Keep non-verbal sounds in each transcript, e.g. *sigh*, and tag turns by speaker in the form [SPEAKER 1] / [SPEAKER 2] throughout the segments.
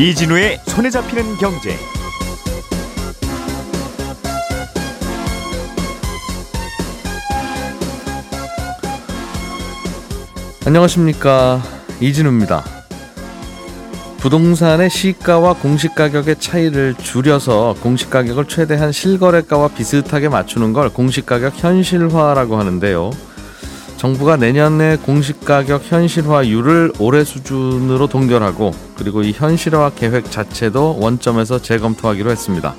[SPEAKER 1] 이진우의 손에 잡히는 경제.
[SPEAKER 2] 안녕하십니까 이진우입니다. 부동산의 시가와 공시가격의 차이를 줄여서 공시가격을 최대한 실거래가와 비슷하게 맞추는 걸 공시가격 현실화라고 하는데요. 정부가 내년에 공시가격 현실화율을 올해 수준으로 동결하고 그리고 이 현실화 계획 자체도 원점에서 재검토하기로 했습니다.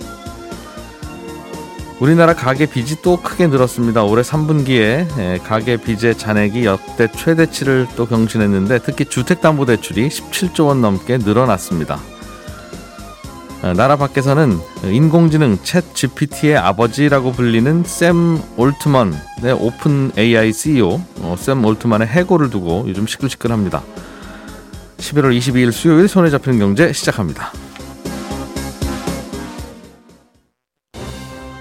[SPEAKER 2] 우리나라 가계 빚이 또 크게 늘었습니다. 올해 3분기에 가계 빚의 잔액이 역대 최대치를 또 경신했는데 특히 주택담보대출이 17조 원 넘게 늘어났습니다. 어, 나라 밖에서는 인공지능 챗 GPT의 아버지라고 불리는 샘 올트먼의 오픈 AI CEO 어, 샘 올트먼의 해고를 두고 요즘 시끌시끌합니다. 11월 22일 수요일 손에 잡히는 경제 시작합니다.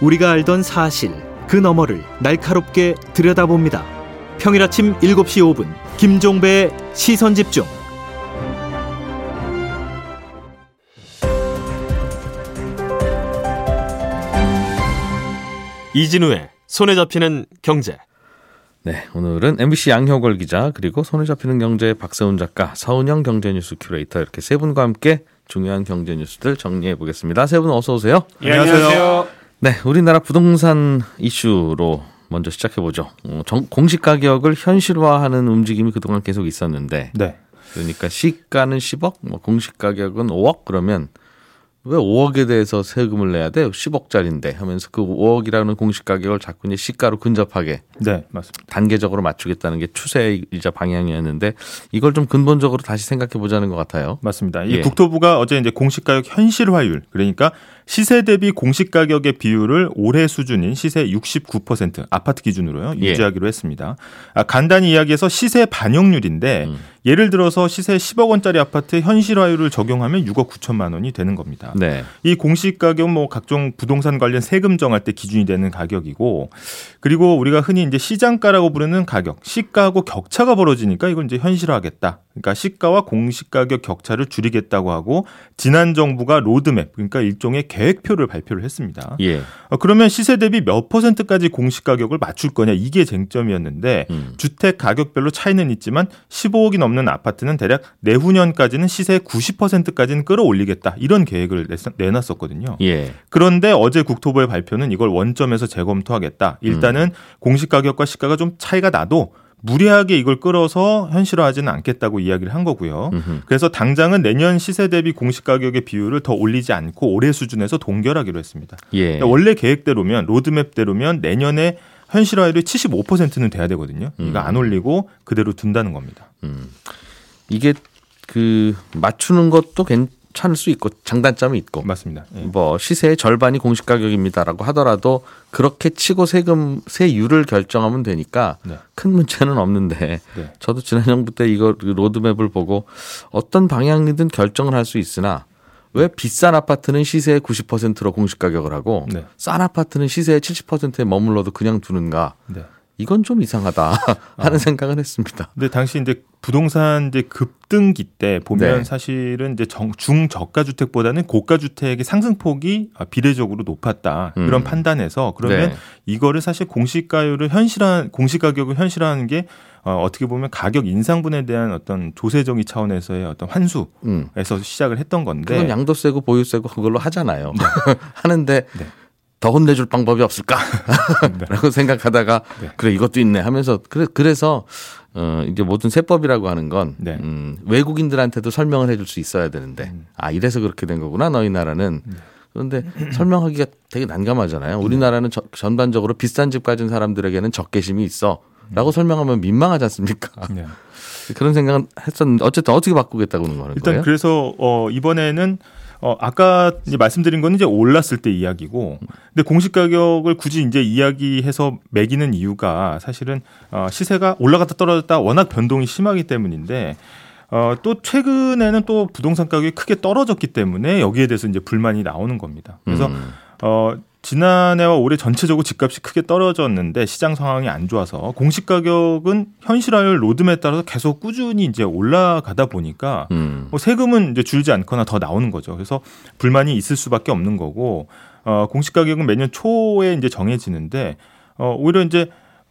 [SPEAKER 3] 우리가 알던 사실 그 너머를 날카롭게 들여다봅니다. 평일 아침 7시 5분 김종배의 시선 집중.
[SPEAKER 4] 이진우의 손에 잡히는 경제.
[SPEAKER 2] 네, 오늘은 MBC 양효걸 기자 그리고 손에 잡히는 경제 박세훈 작가, 서은영 경제뉴스 큐레이터 이렇게 세 분과 함께 중요한 경제 뉴스들 정리해 보겠습니다. 세 분 어서 오세요.
[SPEAKER 5] 예, 안녕하세요.
[SPEAKER 2] 네, 우리나라 부동산 이슈로 먼저 시작해 보죠. 어, 공시 가격을 현실화하는 움직임이 그동안 계속 있었는데,
[SPEAKER 5] 네.
[SPEAKER 2] 그러니까 시가는 10억, 뭐 공시 가격은 5억 그러면 왜 5억에 대해서 세금을 내야 돼? 10억짜리인데 하면서 그 5억이라는 공시 가격을 자꾸 이제 시가로 근접하게
[SPEAKER 5] 네, 맞습니다.
[SPEAKER 2] 단계적으로 맞추겠다는 게 추세이자 방향이었는데 이걸 좀 근본적으로 다시 생각해 보자는 것 같아요.
[SPEAKER 5] 맞습니다. 이
[SPEAKER 2] 예.
[SPEAKER 5] 국토부가 어제 이제 공시가격 현실화율 그러니까 시세 대비 공시가격의 비율을 올해 수준인 시세 69% 아파트 기준으로요
[SPEAKER 2] 예.
[SPEAKER 5] 유지하기로 했습니다. 아, 간단히 이야기해서 시세 반영률인데
[SPEAKER 2] 음.
[SPEAKER 5] 예를 들어서 시세 10억 원짜리 아파트 현실화율을 적용하면 6억 9천만 원이 되는 겁니다.
[SPEAKER 2] 네.
[SPEAKER 5] 이 공시 가격은 뭐 각종 부동산 관련 세금 정할 때 기준이 되는 가격이고 그리고 우리가 흔히 이제 시장가라고 부르는 가격, 시가하고 격차가 벌어지니까 이걸 이제 현실화하겠다. 그러니까 시가와 공시 가격 격차를 줄이겠다고 하고 지난 정부가 로드맵, 그러니까 일종의 계획표를 발표를 했습니다.
[SPEAKER 2] 예.
[SPEAKER 5] 어, 그러면 시세 대비 몇 퍼센트까지 공시 가격을 맞출 거냐 이게 쟁점이었는데
[SPEAKER 2] 음.
[SPEAKER 5] 주택 가격별로 차이는 있지만 15억이 넘는 아파트는 대략 내후년까지는 시세 90%까지는 끌어올리겠다 이런 계획을 냈- 내놨었거든요.
[SPEAKER 2] 예.
[SPEAKER 5] 그런데 어제 국토부의 발표는 이걸 원점에서 재검토하겠다. 일단은 공시 가격과 시가가 좀 차이가 나도 무리하게 이걸 끌어서 현실화하지는 않겠다고 이야기를 한 거고요.
[SPEAKER 2] 음흠.
[SPEAKER 5] 그래서 당장은 내년 시세 대비 공시 가격의 비율을 더 올리지 않고 올해 수준에서 동결하기로 했습니다.
[SPEAKER 2] 예.
[SPEAKER 5] 그러니까 원래 계획대로면 로드맵대로면 내년에 현실화율이 75%는 돼야 되거든요.
[SPEAKER 2] 음.
[SPEAKER 5] 이거 안 올리고 그대로 둔다는 겁니다.
[SPEAKER 2] 이게 그 맞추는 것도 괜 찮을 수 있고 장단점이 있고
[SPEAKER 5] 맞습니다. 예.
[SPEAKER 2] 뭐 시세의 절반이 공시 가격입니다라고 하더라도 그렇게 치고 세금 세율을 결정하면 되니까
[SPEAKER 5] 네.
[SPEAKER 2] 큰 문제는 없는데
[SPEAKER 5] 네.
[SPEAKER 2] 저도 지난 정부 때 이거 그 로드맵을 보고 어떤 방향이든 결정을 할 수 있으나 왜 비싼 아파트는 시세의 90%로 공시 가격을 하고
[SPEAKER 5] 네.
[SPEAKER 2] 싼 아파트는 시세의 70%에 머물러도 그냥 두는가
[SPEAKER 5] 네.
[SPEAKER 2] 이건 좀 이상하다 *laughs* 하는 생각을 했습니다.
[SPEAKER 5] 근데 당시 이제 부동산 이제 급등기 때 보면
[SPEAKER 2] 네.
[SPEAKER 5] 사실은 이제 정- 중저가 주택보다는 고가 주택의 상승폭이 아, 비례적으로 높았다
[SPEAKER 2] 음.
[SPEAKER 5] 그런 판단에서 그러면
[SPEAKER 2] 네.
[SPEAKER 5] 이거를 사실 공시가율을 현실한 공시가격을 현실화하는 게 어, 어떻게 보면 가격 인상분에 대한 어떤 조세정의 차원에서의 어떤 환수에서
[SPEAKER 2] 음.
[SPEAKER 5] 시작을 했던 건데
[SPEAKER 2] 그건 양도세고 보유세고 그걸로 하잖아요. *laughs* 하는데
[SPEAKER 5] 네.
[SPEAKER 2] 더 혼내줄 방법이 없을까? *laughs* 라고 생각하다가
[SPEAKER 5] 네.
[SPEAKER 2] 그래 이것도 있네 하면서 그래 그래서 어 이제 모든 세법이라고 하는 건
[SPEAKER 5] 네.
[SPEAKER 2] 음, 외국인들한테도 설명을 해줄 수 있어야 되는데
[SPEAKER 5] 음.
[SPEAKER 2] 아 이래서 그렇게 된 거구나 너희 나라는 그런데 설명하기가 되게 난감하잖아요.
[SPEAKER 5] 네.
[SPEAKER 2] 우리나라는 저- 전반적으로 비싼 집 가진 사람들에게는 적개심이 있어라고 설명하면 민망하지 않습니까?
[SPEAKER 5] 네. *laughs*
[SPEAKER 2] 그런 생각은 했었는데 어쨌든 어떻게 바꾸겠다고 하는 거예요?
[SPEAKER 5] 일단 그래서 어 이번에는 어 아까 이제 말씀드린 건 이제 올랐을 때 이야기고 근데 공시 가격을 굳이 이제 이야기해서 매기는 이유가 사실은 어 시세가 올라갔다 떨어졌다 워낙 변동이 심하기 때문인데 어 또 최근에는 또 부동산 가격이 크게 떨어졌기 때문에 여기에 대해서 이제 불만이 나오는 겁니다. 그래서
[SPEAKER 2] 음.
[SPEAKER 5] 어 지난해와 올해 전체적으로 집값이 크게 떨어졌는데 시장 상황이 안 좋아서 공시 가격은 현실화율 로드맵에 따라서 계속 꾸준히 이제 올라가다 보니까
[SPEAKER 2] 음.
[SPEAKER 5] 뭐 세금은 이제 줄지 않거나 더 나오는 거죠. 그래서 불만이 있을 수밖에 없는 거고 어, 공시 가격은 매년 초에 이제 정해지는데 어, 오히려 이제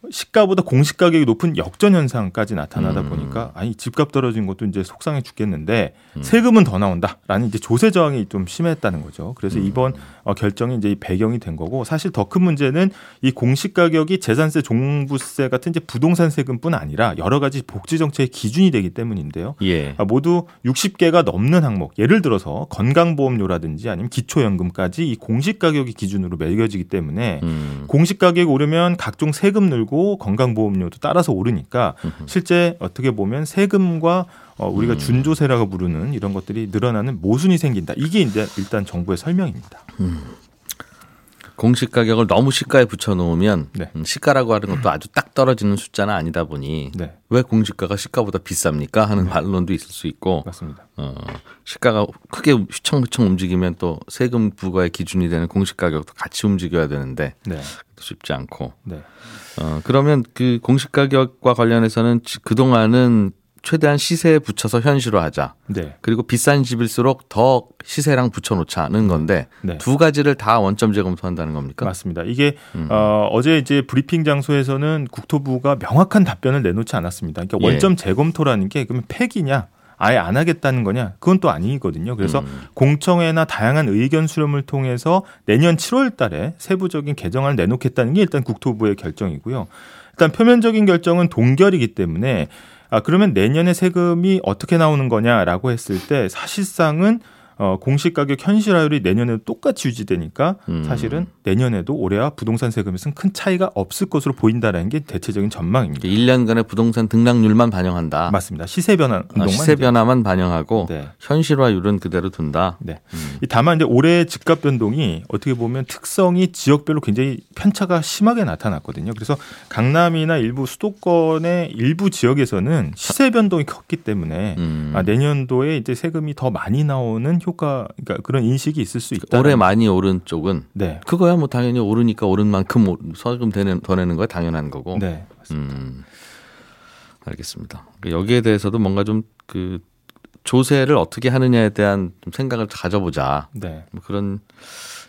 [SPEAKER 5] 시가보다 공시 가격이 높은 역전 현상까지 나타나다
[SPEAKER 2] 음.
[SPEAKER 5] 보니까 아니 집값 떨어진 것도 이제 속상해 죽겠는데
[SPEAKER 2] 음.
[SPEAKER 5] 세금은 더 나온다라는 이제 조세 저항이 좀 심했다는 거죠. 그래서
[SPEAKER 2] 음.
[SPEAKER 5] 이번 어, 결정이 이제 이 배경이 된 거고 사실 더 큰 문제는 이 공시 가격이 재산세, 종부세 같은 이제 부동산 세금뿐 아니라 여러 가지 복지 정책의 기준이 되기 때문인데요.
[SPEAKER 2] 예.
[SPEAKER 5] 아, 모두 60개가 넘는 항목, 예를 들어서 건강보험료라든지 아니면 기초연금까지 이 공시 가격이 기준으로 매겨지기 때문에
[SPEAKER 2] 음.
[SPEAKER 5] 공시 가격이 오르면 각종 세금 늘고 건강보험료도 따라서 오르니까 실제 어떻게 보면 세금과 어, 우리가
[SPEAKER 2] 음.
[SPEAKER 5] 준조세라고 부르는 이런 것들이 늘어나는 모순이 생긴다. 이게 이제 일단 정부의 설명입니다.
[SPEAKER 2] 공시 가격을 너무 시가에 붙여놓으면
[SPEAKER 5] 네.
[SPEAKER 2] 음, 시가라고 하는 것도 아주 딱 떨어지는 숫자는 아니다 보니
[SPEAKER 5] 네,
[SPEAKER 2] 왜 공시가가 시가보다 비쌉니까 하는 반론도 있을 수 있고
[SPEAKER 5] 맞습니다.
[SPEAKER 2] 어, 시가가 크게 휘청휘청 움직이면 또 세금 부과의 기준이 되는 공시 가격도 같이 움직여야 되는데
[SPEAKER 5] 네,
[SPEAKER 2] 쉽지 않고
[SPEAKER 5] 네.
[SPEAKER 2] 어, 그러면 그 공시 가격과 관련해서는 지- 그동안은 최대한 시세에 붙여서 현실화하자.
[SPEAKER 5] 네,
[SPEAKER 2] 그리고 비싼 집일수록 더 시세랑 붙여놓자는 건데
[SPEAKER 5] 네.
[SPEAKER 2] 두 가지를 다 원점 재검토한다는 겁니까?
[SPEAKER 5] 맞습니다. 이게
[SPEAKER 2] 음.
[SPEAKER 5] 어, 어제 이제 브리핑 장소에서는 국토부가 명확한 답변을 내놓지 않았습니다. 그러니까
[SPEAKER 2] 예.
[SPEAKER 5] 원점 재검토라는 게 그러면 폐기냐, 아예 안 하겠다는 거냐, 그건 또 아니거든요. 그래서
[SPEAKER 2] 음.
[SPEAKER 5] 공청회나 다양한 의견 수렴을 통해서 내년 7월 달에 세부적인 개정안을 내놓겠다는 게 일단 국토부의 결정이고요. 일단 표면적인 결정은 동결이기 때문에 아 그러면 내년에 세금이 어떻게 나오는 거냐라고 했을 때 사실상은 어, 공시 가격 현실화율이 내년에도 똑같이 유지되니까
[SPEAKER 2] 음.
[SPEAKER 5] 사실은 내년에도 올해와 부동산 세금에서는 큰 차이가 없을 것으로 보인다라는 게 대체적인 전망입니다.
[SPEAKER 2] 1년간의 부동산 등락률만 반영한다.
[SPEAKER 5] 맞습니다. 시세 변화
[SPEAKER 2] 아,
[SPEAKER 5] 운동만
[SPEAKER 2] 시세. 변화만 반영하고
[SPEAKER 5] 네.
[SPEAKER 2] 현실화율은 그대로 둔다.
[SPEAKER 5] 네. 이 다만 이제 올해 집값 변동이 어떻게 보면 특성이 지역별로 굉장히 편차가 심하게 나타났거든요. 그래서 강남이나 일부 수도권의 일부 지역에서는 시세 변동이 컸기 때문에
[SPEAKER 2] 음.
[SPEAKER 5] 아, 내년도에 이제 세금이 더 많이 나오는 효 과, 그러니까 그런 인식이 있을 수 있다.
[SPEAKER 2] 올해 많이 오른 쪽은
[SPEAKER 5] 네,
[SPEAKER 2] 그거야 뭐 당연히 오르니까 오른 만큼 오- 세금 되는, 더 내는 거야 당연한 거고.
[SPEAKER 5] 네,
[SPEAKER 2] 음, 알겠습니다. 여기에 대해서도 뭔가 좀 그 조세를 어떻게 하느냐에 대한 좀 생각을 가져보자.
[SPEAKER 5] 네.
[SPEAKER 2] 뭐 그런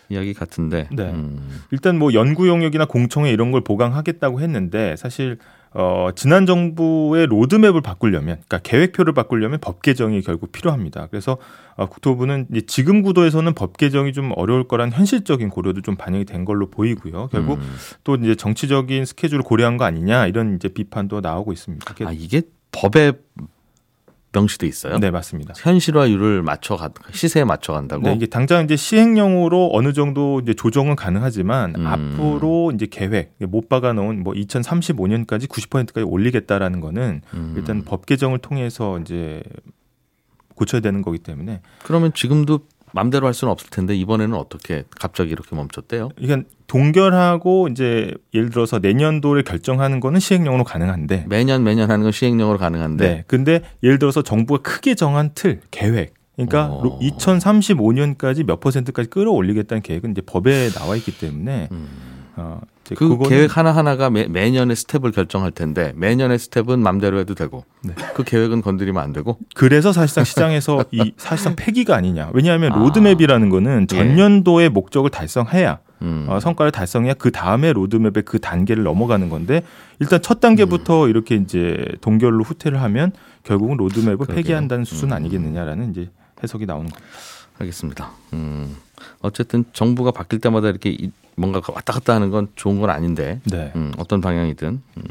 [SPEAKER 2] 이야기 같은데.
[SPEAKER 5] 네.
[SPEAKER 2] 음,
[SPEAKER 5] 일단 뭐 연구 용역이나 공청회 이런 걸 보강하겠다고 했는데 사실 어 지난 정부의 로드맵을 바꾸려면 그러니까 계획표를 바꾸려면 법 개정이 결국 필요합니다. 그래서 어, 국토부는 지금 구도에서는 법 개정이 좀 어려울 거란 현실적인 고려도 좀 반영이 된 걸로 보이고요. 결국
[SPEAKER 2] 음.
[SPEAKER 5] 또 이제 정치적인 스케줄을 고려한 거 아니냐 이런 이제 비판도 나오고 있습니다.
[SPEAKER 2] 아 이게 법에 명시돼 있어요?
[SPEAKER 5] 네 맞습니다.
[SPEAKER 2] 현실화율을 맞춰 가 시세에 맞춰 간다고.
[SPEAKER 5] 네, 이게 당장 이제 시행령으로 어느 정도 이제 조정은 가능하지만
[SPEAKER 2] 음.
[SPEAKER 5] 앞으로 이제 계획 못 박아 놓은 뭐 2035년까지 90%까지 올리겠다라는 거는
[SPEAKER 2] 음.
[SPEAKER 5] 일단 법 개정을 통해서 이제 고쳐야 되는 거기 때문에
[SPEAKER 2] 그러면 지금도 맘대로 할 수는 없을 텐데 이번에는 어떻게 갑자기 이렇게 멈췄대요?
[SPEAKER 5] 이건 동결하고 이제 예를 들어서 내년도를 결정하는 거는 시행령으로 가능한데
[SPEAKER 2] 매년 매년 하는 건 시행령으로 가능한데
[SPEAKER 5] 네. 근데 예를 들어서 정부가 크게 정한 틀, 계획 그러니까
[SPEAKER 2] 어.
[SPEAKER 5] 2035년까지 몇 퍼센트까지 끌어올리겠다는 계획은 이제 법에 나와 있기 때문에
[SPEAKER 2] 음.
[SPEAKER 5] 어,
[SPEAKER 2] 그 계획 하나 하나가 매, 매년의 스텝을 결정할 텐데 매년의 스텝은 맘대로 해도 되고
[SPEAKER 5] 네.
[SPEAKER 2] 그 계획은 건드리면 안 되고
[SPEAKER 5] 그래서 사실상 시장에서 이 사실상 폐기가 아니냐. 왜냐하면
[SPEAKER 2] 아.
[SPEAKER 5] 로드맵이라는 거는 전년도의 목적을 달성해야
[SPEAKER 2] 음.
[SPEAKER 5] 어, 성과를 달성해야 그 다음에 로드맵의 그 단계를 넘어가는 건데 일단 첫 단계부터 이렇게 이제 동결로 후퇴를 하면 결국은 로드맵을
[SPEAKER 2] 그러게요.
[SPEAKER 5] 폐기한다는 수준
[SPEAKER 2] 음.
[SPEAKER 5] 아니겠느냐라는 이제 해석이 나오는 겁니다.
[SPEAKER 2] 알겠습니다. 음. 어쨌든 정부가 바뀔 때마다 이렇게 이- 뭔가 왔다 갔다 하는 건 좋은 건 아닌데
[SPEAKER 5] 네.
[SPEAKER 2] 음, 어떤 방향이든. 음.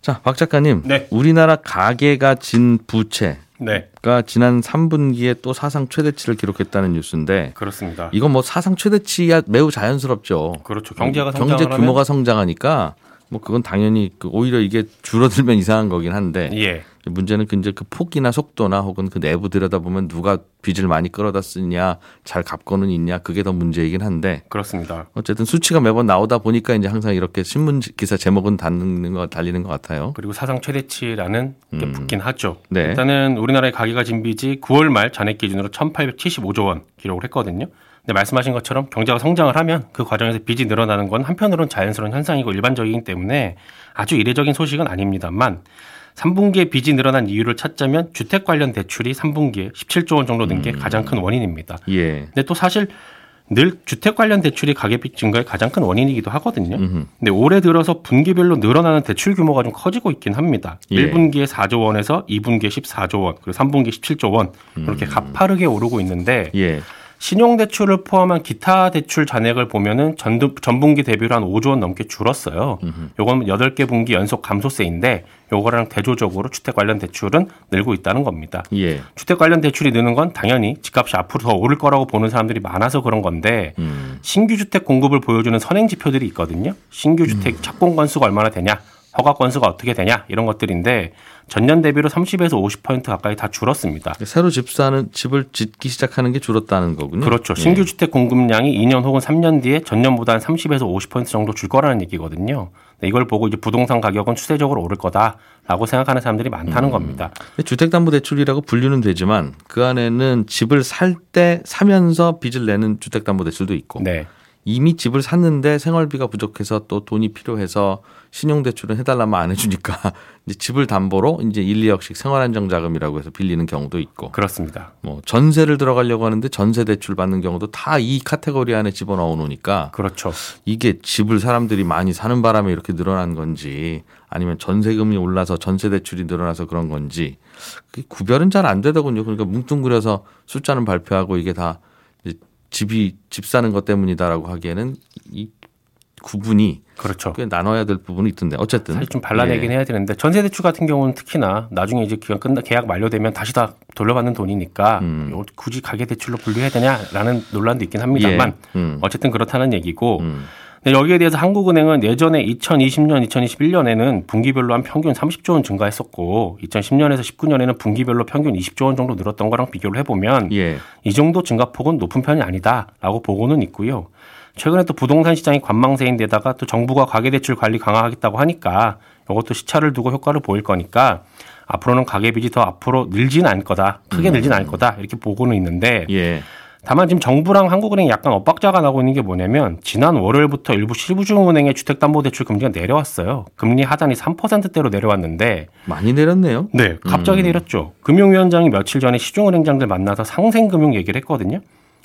[SPEAKER 2] 자, 박 작가님.
[SPEAKER 6] 네.
[SPEAKER 2] 우리나라 가계가 진 부채가
[SPEAKER 6] 네,
[SPEAKER 2] 지난 3분기에 또 사상 최대치를 기록했다는 뉴스인데
[SPEAKER 6] 그렇습니다.
[SPEAKER 2] 이건 뭐 사상 최대치야 매우 자연스럽죠.
[SPEAKER 6] 그렇죠. 경제가
[SPEAKER 2] 경제
[SPEAKER 6] 성장을
[SPEAKER 2] 규모가 성장하니까 뭐 그건 당연히 그 오히려 이게 줄어들면 *laughs* 이상한 거긴 한데
[SPEAKER 6] 하면 예,
[SPEAKER 2] 문제는 그 이제 그 폭이나 속도나 혹은 그 내부 들여다보면 누가 빚을 많이 끌어다 쓰냐 잘 갚고는 있냐 그게 더 문제이긴 한데
[SPEAKER 6] 그렇습니다.
[SPEAKER 2] 어쨌든 수치가 매번 나오다 보니까 이제 항상 이렇게 신문 기사 제목은 달리는 거 달리는 것 같아요.
[SPEAKER 6] 그리고 사상 최대치라는 게
[SPEAKER 2] 음.
[SPEAKER 6] 붙긴 하죠.
[SPEAKER 2] 네.
[SPEAKER 6] 일단은 우리나라의 가계가 진 빚이 9월 말 잔액 기준으로 1,875조 원 기록을 했거든요. 네, 말씀하신 것처럼 경제가 성장을 하면 그 과정에서 빚이 늘어나는 건 한편으로는 자연스러운 현상이고 일반적이기 때문에 아주 이례적인 소식은 아닙니다만 3분기에 빚이 늘어난 이유를 찾자면 주택 관련 대출이 3분기에 17조 원 정도 는 게 가장 큰 원인입니다.
[SPEAKER 2] 예.
[SPEAKER 6] 근데 또 사실 늘 주택 관련 대출이 가계빚 증가의 가장 큰 원인이기도 하거든요.
[SPEAKER 2] 음흠.
[SPEAKER 6] 근데 올해 들어서 분기별로 늘어나는 대출 규모가 좀 커지고 있긴 합니다.
[SPEAKER 2] 예.
[SPEAKER 6] 1분기에 4조 원에서 2분기에 14조 원, 그리고 3분기에 17조 원 이렇게 가파르게 오르고 있는데
[SPEAKER 2] 예.
[SPEAKER 6] 신용대출을 포함한 기타 대출 잔액을 보면은 전, 전분기 대비로 한 5조 원 넘게 줄었어요. 요건 8개 분기 연속 감소세인데 요거랑 대조적으로 주택 관련 대출은 늘고 있다는 겁니다.
[SPEAKER 2] 예.
[SPEAKER 6] 주택 관련 대출이 느는 건 당연히 집값이 앞으로 더 오를 거라고 보는 사람들이 많아서 그런 건데
[SPEAKER 2] 음.
[SPEAKER 6] 신규 주택 공급을 보여주는 선행 지표들이 있거든요. 신규 주택 착공 건수가 얼마나 되냐, 허가 건수가 어떻게 되냐 이런 것들인데 전년 대비로 30에서 50% 가까이 다 줄었습니다.
[SPEAKER 2] 새로 집 사는 집을 짓기 시작하는 게 줄었다는 거군요.
[SPEAKER 6] 그렇죠.
[SPEAKER 2] 예.
[SPEAKER 6] 신규 주택 공급량이 2년 혹은 3년 뒤에 전년보다 한 30에서 50% 정도 줄 거라는 얘기거든요. 네, 이걸 보고 이제 부동산 가격은 추세적으로 오를 거다라고 생각하는 사람들이 많다는 겁니다.
[SPEAKER 2] 주택담보대출이라고 분류는 되지만 그 안에는 집을 살 때 사면서 빚을 내는 주택담보대출도 있고
[SPEAKER 6] 네.
[SPEAKER 2] 이미 집을 샀는데 생활비가 부족해서 또 돈이 필요해서 신용대출은 해달라면 안 해주니까 *laughs* 이제 집을 담보로 이제 1, 2억씩 생활안정자금이라고 해서 빌리는 경우도 있고
[SPEAKER 6] 그렇습니다.
[SPEAKER 2] 뭐 전세를 들어가려고 하는데 전세 대출 받는 경우도 다 이 카테고리 안에 집어넣어 놓으니까
[SPEAKER 6] 그렇죠.
[SPEAKER 2] 이게 집을 사람들이 많이 사는 바람에 이렇게 늘어난 건지 아니면 전세금이 올라서 전세 대출이 늘어나서 그런 건지 그 구별은 잘 안 되더군요. 그러니까 뭉뚱그려서 숫자는 발표하고 이게 다 집이 집 사는 것 때문이다라고 하기에는 이 구분이
[SPEAKER 6] 그렇죠.
[SPEAKER 2] 꽤 나눠야 될 부분이 있던데 어쨌든
[SPEAKER 6] 사실 좀 발라내긴
[SPEAKER 2] 예.
[SPEAKER 6] 해야 되는데 전세 대출 같은 경우는 특히나 나중에 이제 기간 끝나 계약 만료되면 다시 다 돌려받는 돈이니까
[SPEAKER 2] 음.
[SPEAKER 6] 굳이 가계 대출로 분류해야 되냐라는 논란도 있긴 합니다만
[SPEAKER 2] 예. 음.
[SPEAKER 6] 어쨌든 그렇다는 얘기고
[SPEAKER 2] 음.
[SPEAKER 6] 근데 여기에 대해서 한국은행은 예전에 2020년, 2021년에는 분기별로 한 평균 30조 원 증가했었고 2010년에서 19년에는 분기별로 평균 20조 원 정도 늘었던 거랑 비교를 해보면
[SPEAKER 2] 예.
[SPEAKER 6] 이 정도 증가폭은 높은 편이 아니다라고 보고는 있고요. 최근에 또 부동산 시장이 관망세인데다가 또 정부가 가계대출 관리 강화하겠다고 하니까 이것도 시차를 두고 효과를 보일 거니까 앞으로는 가계빚이 더 앞으로 늘지는 않을 거다. 크게 늘지는 않을 거다. 이렇게 보고는 있는데
[SPEAKER 2] 예.
[SPEAKER 6] 다만 지금 정부랑 한국은행이 약간 엇박자가 나고 있는 게 뭐냐면 지난 월요일부터 일부 시부중은행의 주택담보대출 금리가 내려왔어요. 금리 하단이 3%대로 내려왔는데
[SPEAKER 2] 많이 내렸네요.
[SPEAKER 6] 네, 갑자기 내렸죠. 금융위원장이 며칠 전에 시중은행장들 만나서 상생금융 얘기를 했거든요.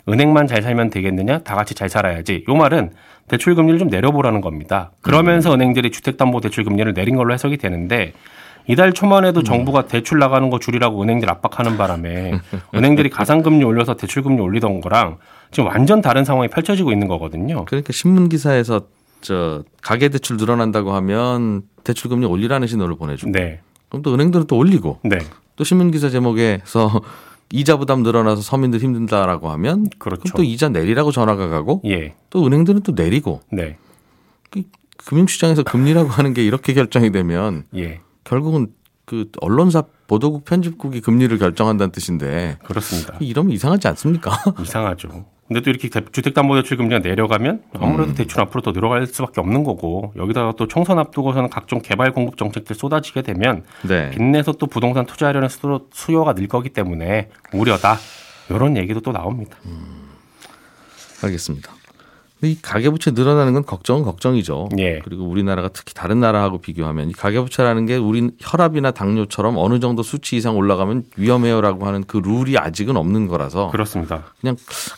[SPEAKER 6] 은행만 잘 살면 되겠느냐? 다 같이 잘 살아야지. 요 말은 대출 금리를 좀 내려보라는 겁니다. 그러면서 은행들이 주택담보대출 금리를 내린 걸로 해석이 되는데 이달 초만 해도 정부가 대출 나가는 거 줄이라고 은행들 압박하는 바람에 *laughs* 은행들이 가상금리 올려서 대출금리 올리던 거랑 지금 완전 다른 상황이 펼쳐지고 있는 거거든요.
[SPEAKER 2] 그러니까 신문 기사에서 저 가계 대출 늘어난다고 하면 대출 금리 올리라는 신호를 보내주고
[SPEAKER 6] 네.
[SPEAKER 2] 그럼 또 은행들은 또 올리고
[SPEAKER 6] 네.
[SPEAKER 2] 또 신문 기사 제목에서 *laughs* 이자 부담 늘어나서 서민들 힘든다라고 하면
[SPEAKER 6] 그렇죠.
[SPEAKER 2] 그럼 또 이자 내리라고 전화가 가고
[SPEAKER 6] 예.
[SPEAKER 2] 또 은행들은 또 내리고
[SPEAKER 6] 네.
[SPEAKER 2] 금융시장에서 금리라고 하는 게 이렇게 결정이 되면
[SPEAKER 6] 예.
[SPEAKER 2] 결국은 그 언론사 보도국 편집국이 금리를 결정한다는 뜻인데
[SPEAKER 6] 그렇습니다.
[SPEAKER 2] 이러면 이상하지 않습니까? *laughs*
[SPEAKER 6] 이상하죠. 근데 또 이렇게 대- 주택담보대출 금리가 내려가면 아무래도
[SPEAKER 2] 음.
[SPEAKER 6] 대출 앞으로 더 늘어갈 수밖에 없는 거고 여기다가 또 총선 앞두고서는 각종 개발 공급 정책들 쏟아지게 되면
[SPEAKER 2] 네.
[SPEAKER 6] 빚내서 또 부동산 투자하려는 수- 수요가 늘 거기 때문에 우려다 이런 얘기도 또 나옵니다.
[SPEAKER 2] 알겠습니다. 이 가계부채 늘어나는 건 걱정은 걱정이죠.
[SPEAKER 6] 예.
[SPEAKER 2] 그리고 우리나라가 특히 다른 나라하고 비교하면 이 가계부채라는 게 우리 혈압이나 당뇨처럼 어느 정도 수치 이상 올라가면 위험해요라고 하는 그 룰이 아직은 없는 거라서
[SPEAKER 6] 그렇습니다.
[SPEAKER 2] 그냥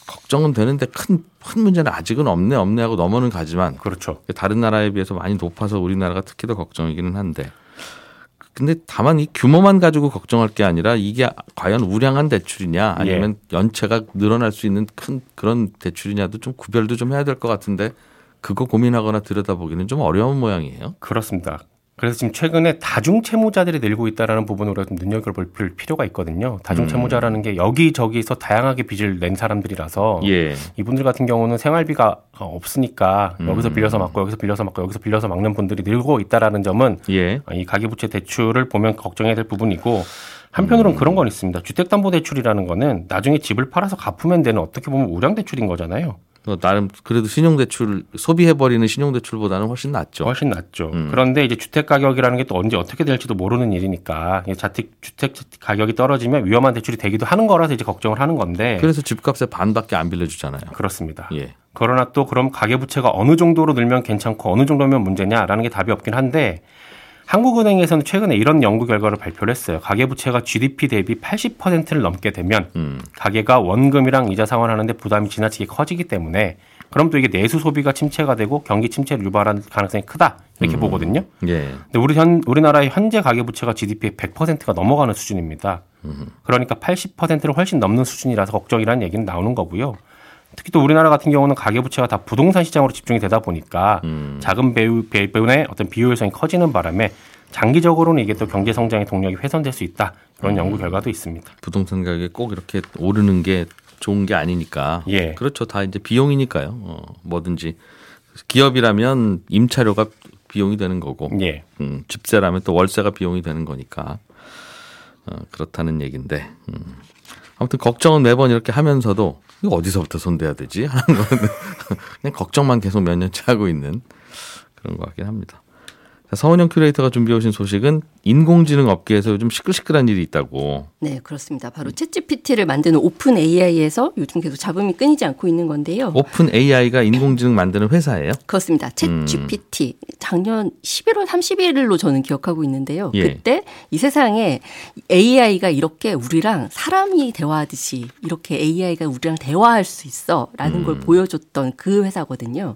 [SPEAKER 2] 걱정은 되는데 큰, 큰 문제는 아직은 없네 없네 하고 넘어는 가지만
[SPEAKER 6] 그렇죠.
[SPEAKER 2] 다른 나라에 비해서 많이 높아서 우리나라가 특히 더 걱정이기는 한데 근데 다만 이 규모만 가지고 걱정할 게 아니라 이게 과연 우량한 대출이냐 아니면 연체가 늘어날 수 있는 큰 그런 대출이냐도 좀 구별도 좀 해야 될 것 같은데 그거 고민하거나 들여다보기는 좀 어려운 모양이에요.
[SPEAKER 6] 그렇습니다. 그래서 지금 최근에 다중 채무자들이 늘고 있다라는 부분으로 좀 눈여겨볼 필요가 있거든요. 다중 채무자라는 게 여기저기서 다양하게 빚을 낸 사람들이라서
[SPEAKER 2] 예.
[SPEAKER 6] 이분들 같은 경우는 생활비가 없으니까
[SPEAKER 2] 음.
[SPEAKER 6] 여기서 빌려서 막고 여기서 빌려서 막고 여기서 빌려서 막는 분들이 늘고 있다라는 점은
[SPEAKER 2] 예.
[SPEAKER 6] 이 가계부채 대출을 보면 걱정해야 될 부분이고 한편으로는
[SPEAKER 2] 음.
[SPEAKER 6] 그런 건 있습니다. 주택담보대출이라는 거는 나중에 집을 팔아서 갚으면 되는 어떻게 보면 우량대출인 거잖아요.
[SPEAKER 2] 어, 나름 그래도 신용대출 소비해버리는 신용대출보다는 훨씬 낫죠.
[SPEAKER 6] 훨씬 낫죠.
[SPEAKER 2] 음.
[SPEAKER 6] 그런데 이제 주택 가격이라는 게 또 언제 어떻게 될지도 모르는 일이니까 자택 주택 가격이 떨어지면 위험한 대출이 되기도 하는 거라서 이제 걱정을 하는 건데
[SPEAKER 2] 그래서 집값의 반밖에 안 빌려주잖아요.
[SPEAKER 6] 그렇습니다.
[SPEAKER 2] 예.
[SPEAKER 6] 그러나 또 그럼 가계부채가 어느 정도로 늘면 괜찮고 어느 정도면 문제냐라는 게 답이 없긴 한데 한국은행에서는 최근에 이런 연구 결과를 발표를 했어요. 가계부채가 GDP 대비 80%를 넘게 되면
[SPEAKER 2] 음.
[SPEAKER 6] 가계가 원금이랑 이자 상환하는데 부담이 지나치게 커지기 때문에 그럼 또 이게 내수 소비가 침체가 되고 경기 침체를 유발할 가능성이 크다 이렇게 보거든요.
[SPEAKER 2] 예.
[SPEAKER 6] 근데 우리 현 우리나라의 현재 가계부채가 GDP의 100%가 넘어가는 수준입니다. 그러니까 80%를 훨씬 넘는 수준이라서 걱정이라는 얘기는 나오는 거고요. 특히 또 우리나라 같은 경우는 가계부채가 다 부동산 시장으로 집중이 되다 보니까
[SPEAKER 2] 음.
[SPEAKER 6] 자금 배우 배분의 어떤 비효율성이 커지는 바람에 장기적으로는 이게 또 경제 성장의 동력이 훼손될 수 있다 이런
[SPEAKER 2] 음.
[SPEAKER 6] 연구 결과도 있습니다.
[SPEAKER 2] 부동산 가격이 꼭 이렇게 오르는 게 좋은 게 아니니까.
[SPEAKER 6] 예.
[SPEAKER 2] 그렇죠. 다 이제 비용이니까요. 어, 뭐든지 기업이라면 임차료가 비용이 되는 거고,
[SPEAKER 6] 예.
[SPEAKER 2] 음, 집세라면 또 월세가 비용이 되는 거니까 어, 그렇다는 얘기인데. 음. 아무튼 걱정은 매번 이렇게 하면서도 이거 어디서부터 손대야 되지 *laughs* 하는 거는 그냥 걱정만 계속 몇 년째 하고 있는 그런 것 같긴 합니다. 자, 서은영 큐레이터가 준비해 오신 소식은 인공지능 업계에서 요즘 시끌시끌한 일이 있다고.
[SPEAKER 7] 네, 그렇습니다. 바로 챗GPT를 만드는 오픈 AI에서 요즘 계속 잡음이 끊이지 않고 있는 건데요.
[SPEAKER 2] 오픈 AI가 인공지능 만드는 회사예요?
[SPEAKER 7] 그렇습니다.
[SPEAKER 2] 음.
[SPEAKER 7] 챗GPT 작년 11월 31일로 저는 기억하고 있는데요.
[SPEAKER 2] 예.
[SPEAKER 7] 그때 이 세상에 AI가 이렇게 우리랑 사람이 대화하듯이 이렇게 AI가 우리랑 대화할 수 있어라는
[SPEAKER 2] 음.
[SPEAKER 7] 걸 보여줬던 그 회사거든요.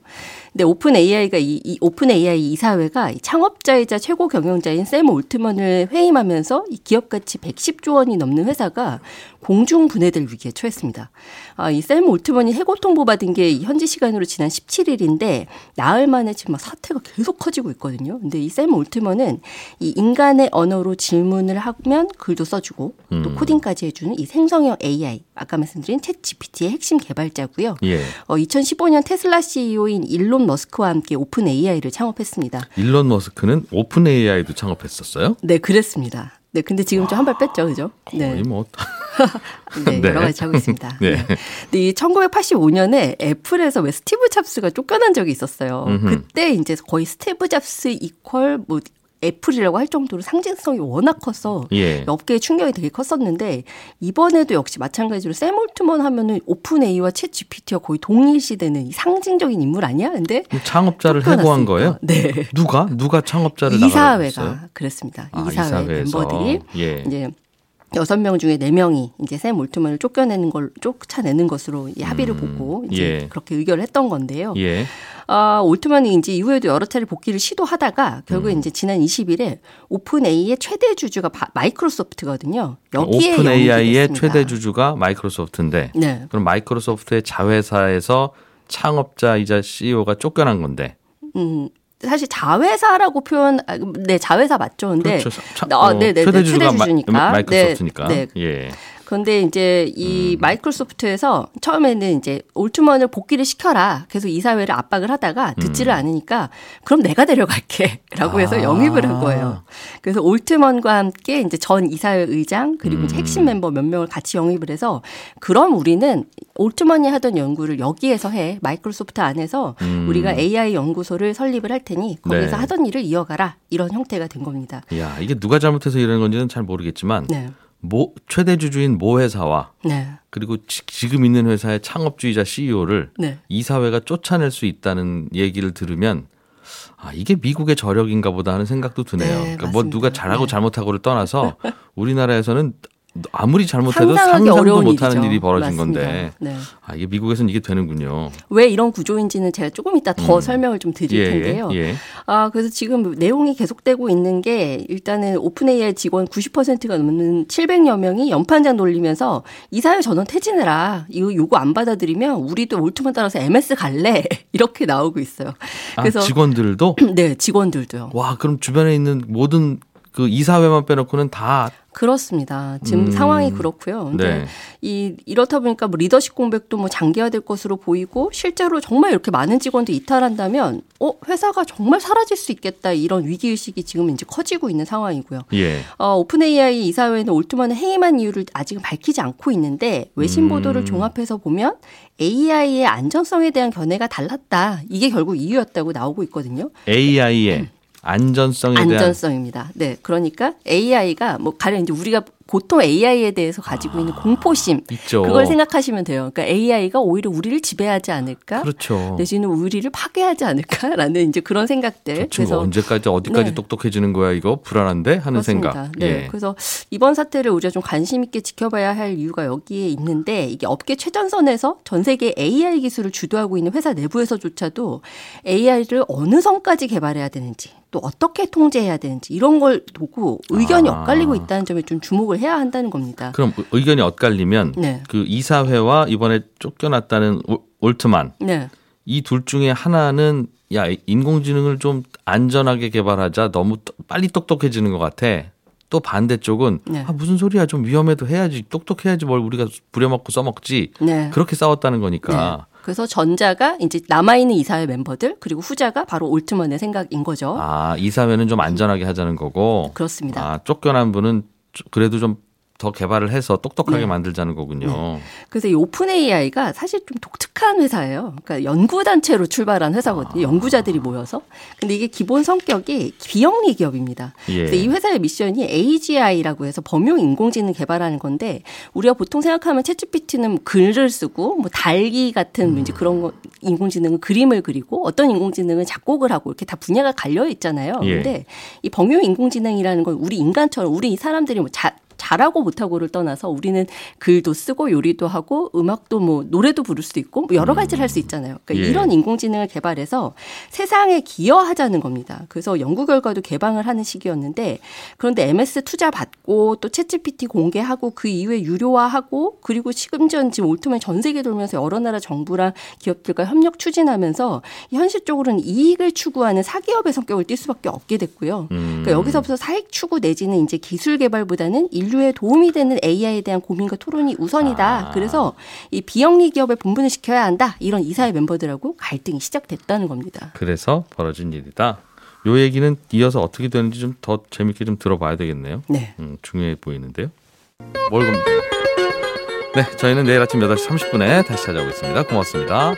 [SPEAKER 7] 근데 오픈 AI가 이, 이 오픈 AI 이사회가 이 창업자이자 최고 경영자인 샘 올트먼을 해임하면서 이 기업 가치 110조 원이 넘는 회사가 공중 분해될 위기에 처했습니다. 아, 이 샘 올트먼이 해고 통보받은 게 현지 시간으로 지난 17일인데 나흘 만에 지금 막 사태가 계속 커지고 있거든요. 근데 이 샘 올트먼은 이 인간의 언어로 질문을 하면 글도 써주고 또
[SPEAKER 2] 음.
[SPEAKER 7] 코딩까지 해주는 이 생성형 AI 아까 말씀드린 챗 GPT의 핵심 개발자고요.
[SPEAKER 2] 예.
[SPEAKER 7] 어, 2015년 테슬라 CEO인 일론 머스크와 함께 오픈 AI를 창업했습니다.
[SPEAKER 2] 일론 머스크 는 오픈 AI도 창업했었어요?
[SPEAKER 7] 네, 그랬습니다. 네, 근데 지금 좀 한 발 뺐죠, 그죠?
[SPEAKER 2] 거의 뭐
[SPEAKER 7] 네, *laughs* *laughs*
[SPEAKER 2] 네.
[SPEAKER 7] 여러 가지 하고 있습니다. *laughs*
[SPEAKER 2] 네.
[SPEAKER 7] 네. 근데 이 1985년에 애플에서 왜 스티브 잡스가 쫓겨난 적이 있었어요.
[SPEAKER 2] 음흠.
[SPEAKER 7] 그때 이제 거의 스티브 잡스 equal 뭐 애플이라고 할 정도로 상징성이 워낙 커서
[SPEAKER 2] 예.
[SPEAKER 7] 업계의 충격이 되게 컸었는데 이번에도 역시 마찬가지로 샘 올트먼 하면은 오픈 AI와 챗 GPT와 거의 동일시되는 이 상징적인 인물 아니야? 근데
[SPEAKER 2] 창업자를 해고한. 거예요?
[SPEAKER 7] 네.
[SPEAKER 2] 누가 누가 창업자를?
[SPEAKER 7] 이사회가 그랬습니다.
[SPEAKER 2] 아,
[SPEAKER 7] 이사회
[SPEAKER 2] 이사회에서.
[SPEAKER 7] 멤버들이
[SPEAKER 2] 예.
[SPEAKER 7] 이제 여섯 명 중에 네 명이 이제 샘 올트먼을 쫓겨내는 걸 쫓아내는 것으로 이 합의를
[SPEAKER 2] 음,
[SPEAKER 7] 보고 이제
[SPEAKER 2] 예.
[SPEAKER 7] 그렇게 의결을 했던 건데요.
[SPEAKER 2] 예.
[SPEAKER 7] 아, 올트먼이 이제 이후에도 여러 차례 복귀를 시도하다가 결국에
[SPEAKER 2] 음.
[SPEAKER 7] 이제 지난 20일에 오픈 AI의 최대 주주가 바- 마이크로소프트거든요. 여기에
[SPEAKER 2] 오픈 AI의. 최대 주주가 마이크로소프트인데
[SPEAKER 7] 네.
[SPEAKER 2] 그럼 마이크로소프트의 자회사에서 창업자이자 CEO가 쫓겨난 건데
[SPEAKER 7] 음, 사실 자회사라고 표현, 아, 네, 자회사 맞죠. 근데
[SPEAKER 2] 그렇죠. 차-
[SPEAKER 7] 아,
[SPEAKER 2] 어,
[SPEAKER 7] 네네,
[SPEAKER 2] 최대
[SPEAKER 7] 네,
[SPEAKER 2] 주주가
[SPEAKER 7] 최대 주주니까.
[SPEAKER 2] 마, 이크로소프트니까
[SPEAKER 7] 네, 네.
[SPEAKER 2] 예.
[SPEAKER 7] 그런데 이제 이 마이크로소프트에서 처음에는 이제 올트먼을 복귀를 시켜라. 계속 이사회를 압박을 하다가 듣지를 않으니까 그럼 내가 데려갈게 라고 *laughs* 해서
[SPEAKER 2] 아.
[SPEAKER 7] 영입을 한 거예요. 그래서 올트먼과 함께 이제 전 이사회 의장 그리고 이제 핵심 멤버 몇 명을 같이 영입을 해서 그럼 우리는 올트먼이 하던 연구를 여기에서 해 마이크로소프트 안에서
[SPEAKER 2] 음.
[SPEAKER 7] 우리가 AI 연구소를 설립을 할 테니 거기서
[SPEAKER 2] 네.
[SPEAKER 7] 하던 일을 이어가라 이런 형태가 된 겁니다.
[SPEAKER 2] 야, 이게 누가 잘못해서 이런 건지는 잘 모르겠지만
[SPEAKER 7] 네,
[SPEAKER 2] 모 최대 주주인 모 회사와
[SPEAKER 7] 네,
[SPEAKER 2] 그리고 지, 지금 있는 회사의 창업주의자 CEO를
[SPEAKER 7] 네.
[SPEAKER 2] 이사회가 쫓아낼 수 있다는 얘기를 들으면 아 이게 미국의 저력인가 보다 하는 생각도 드네요.
[SPEAKER 7] 네,
[SPEAKER 2] 그러니까 뭐
[SPEAKER 7] 맞습니다.
[SPEAKER 2] 누가 잘하고
[SPEAKER 7] 네.
[SPEAKER 2] 잘못하고를 떠나서 *laughs* 우리나라에는 아무리 잘못해도 상상도
[SPEAKER 7] 어려운
[SPEAKER 2] 못하는.
[SPEAKER 7] 일이
[SPEAKER 2] 벌어진
[SPEAKER 7] 맞습니다.
[SPEAKER 2] 건데
[SPEAKER 7] 네.
[SPEAKER 2] 아 이게 미국에서는 이게 되는군요.
[SPEAKER 7] 왜 이런 구조인지는 제가 조금 이따 더
[SPEAKER 2] 음.
[SPEAKER 7] 설명을 좀 드릴
[SPEAKER 2] 예,
[SPEAKER 7] 텐데요.
[SPEAKER 2] 예.
[SPEAKER 7] 아, 그래서 지금 내용이 계속되고 있는 게 일단은 오픈 AI 직원 90%가 넘는 700여 명이 연판장 돌리면서 이사회 전원 퇴진해라. 이거 요구 안 받아들이면 우리도 올트만 따라서 MS 갈래. *laughs* 이렇게 나오고 있어요.
[SPEAKER 2] 아,
[SPEAKER 7] 그래서
[SPEAKER 2] 직원들도 *clears throat*
[SPEAKER 7] 네, 직원들도요.
[SPEAKER 2] 와 그럼 주변에 있는 모든 그 이사회만 빼놓고는 다
[SPEAKER 7] 그렇습니다. 지금
[SPEAKER 2] 음.
[SPEAKER 7] 상황이 그렇고요.
[SPEAKER 2] 네.
[SPEAKER 7] 이 이렇다 보니까 뭐 리더십 공백도 뭐 장기화될 것으로 보이고 실제로 정말 이렇게 많은 직원들 이탈한다면 어 회사가 정말 사라질 수 있겠다 이런 위기 의식이 지금 이제 커지고 있는 상황이고요.
[SPEAKER 2] 예.
[SPEAKER 7] 어, 오픈 AI 이사회는 올트먼을 해임한 이유를 아직은 밝히지 않고 있는데 외신
[SPEAKER 2] 음.
[SPEAKER 7] 보도를 종합해서 보면 AI의 안전성에 대한 견해가 달랐다. 이게 결국 이유였다고 나오고 있거든요.
[SPEAKER 2] AI의 안전성에 대한
[SPEAKER 7] 안전성입니다. 네, 그러니까 AI가 뭐 가령 이제 우리가 보통 AI에 대해서 가지고 있는 공포심
[SPEAKER 2] 있죠.
[SPEAKER 7] 그걸 생각하시면 돼요. 그러니까 AI가 오히려 우리를 지배하지 않을까?
[SPEAKER 2] 그렇죠.
[SPEAKER 7] 내지는 우리를 파괴하지 않을까라는 이제 그런 생각들.
[SPEAKER 2] 뭐 언제까지 어디까지
[SPEAKER 7] 네.
[SPEAKER 2] 똑똑해지는 거야 이거 불안한데 하는
[SPEAKER 7] 그렇습니다.
[SPEAKER 2] 생각.
[SPEAKER 7] 네.
[SPEAKER 2] 예.
[SPEAKER 7] 그래서 이번 사태를 우리가 좀 관심 있게 지켜봐야 할 이유가 여기에 있는데 이게 업계 최전선에서 전 세계 AI 기술을 주도하고 있는 회사 내부에서조차도 AI를 어느 선까지 개발해야 되는지 또 어떻게 통제해야 되는지 이런 걸 보고 의견이
[SPEAKER 2] 아.
[SPEAKER 7] 엇갈리고 있다는 점에 좀 주목을 해야 한다는 겁니다.
[SPEAKER 2] 그럼 의- 의견이 엇갈리면
[SPEAKER 7] 네.
[SPEAKER 2] 그 이사회와 이번에 쫓겨났다는 올- 올트만
[SPEAKER 7] 네.
[SPEAKER 2] 이둘 중에 하나는 야 인공지능을 좀 안전하게 개발하자 너무 또- 빨리 똑똑해지는 것 같아. 또 반대쪽은
[SPEAKER 7] 네.
[SPEAKER 2] 아, 무슨 소리야 좀 위험해도 해야지 똑똑해야지 뭘 우리가 부려먹고 써먹지
[SPEAKER 7] 네.
[SPEAKER 2] 그렇게 싸웠다는 거니까
[SPEAKER 7] 그래서 전자가 이제 남아있는 이사회 멤버들 그리고 후자가 바로 올트먼의 생각인 거죠.
[SPEAKER 2] 아 이사회는 좀 안전하게 하자는 거고
[SPEAKER 7] 그렇습니다.
[SPEAKER 2] 아 쫓겨난 분은 좀- 그래도 좀 더 개발을 해서 똑똑하게
[SPEAKER 7] 네.
[SPEAKER 2] 만들자는 거군요.
[SPEAKER 7] 그래서 이 오픈 AI가 사실 좀 독특한 회사예요. 그러니까 연구 단체로 출발한 회사거든요. 연구자들이 모여서. 근데 이게 기본 성격이 비영리 기업입니다.
[SPEAKER 2] 예.
[SPEAKER 7] 그래서 이 회사의 미션이 AGI라고 해서 범용 인공지능 개발하는 건데 우리가 보통 생각하면 챗GPT는 글을 쓰고 뭐 달기 같은 이제 그런 거 인공지능은 그림을 그리고 어떤 인공지능은 작곡을 하고 이렇게 다 분야가 갈려 있잖아요.
[SPEAKER 2] 예.
[SPEAKER 7] 근데 이 범용 인공지능이라는 건 우리 인간처럼 우리 이 사람들이 뭐 자, 잘하고 못하고를 떠나서 우리는 글도 쓰고 요리도 하고 음악도 뭐 노래도 부를 수도 있고 뭐 여러 가지를 할 수 있잖아요. 그러니까
[SPEAKER 2] 예.
[SPEAKER 7] 이런 인공지능을 개발해서 세상에 기여하자는 겁니다. 그래서 연구 결과도 개방을 하는 시기였는데 그런데 MS 투자 받고 또 챗GPT 공개하고 그 이후에 유료화하고 그리고 심지어 지금 올트만 전 세계 돌면서 여러 나라 정부랑 기업들과 협력 추진하면서 현실적으로는 이익을 추구하는 사기업의 성격을 띌 수밖에 없게 됐고요.
[SPEAKER 2] 음.
[SPEAKER 7] 그러니까 여기서부터 사익 추구 내지는 이제 기술 개발보다는 인 류에 도움이 되는 AI에 대한 고민과 토론이 우선이다.
[SPEAKER 2] 아.
[SPEAKER 7] 그래서 이 비영리 기업에 분분을 시켜야 한다. 이런 이사회 멤버들하고 갈등이 시작됐다는 겁니다.
[SPEAKER 2] 그래서 벌어진 일이다. 요 얘기는 이어서 어떻게 되는지 좀 더 재밌게 좀 들어봐야 되겠네요.
[SPEAKER 7] 네.
[SPEAKER 2] 음, 중요해 보이는데요. 뭘 겁니까? 네, 저희는 내일 아침 8시 30분에 다시 찾아오겠습니다. 고맙습니다.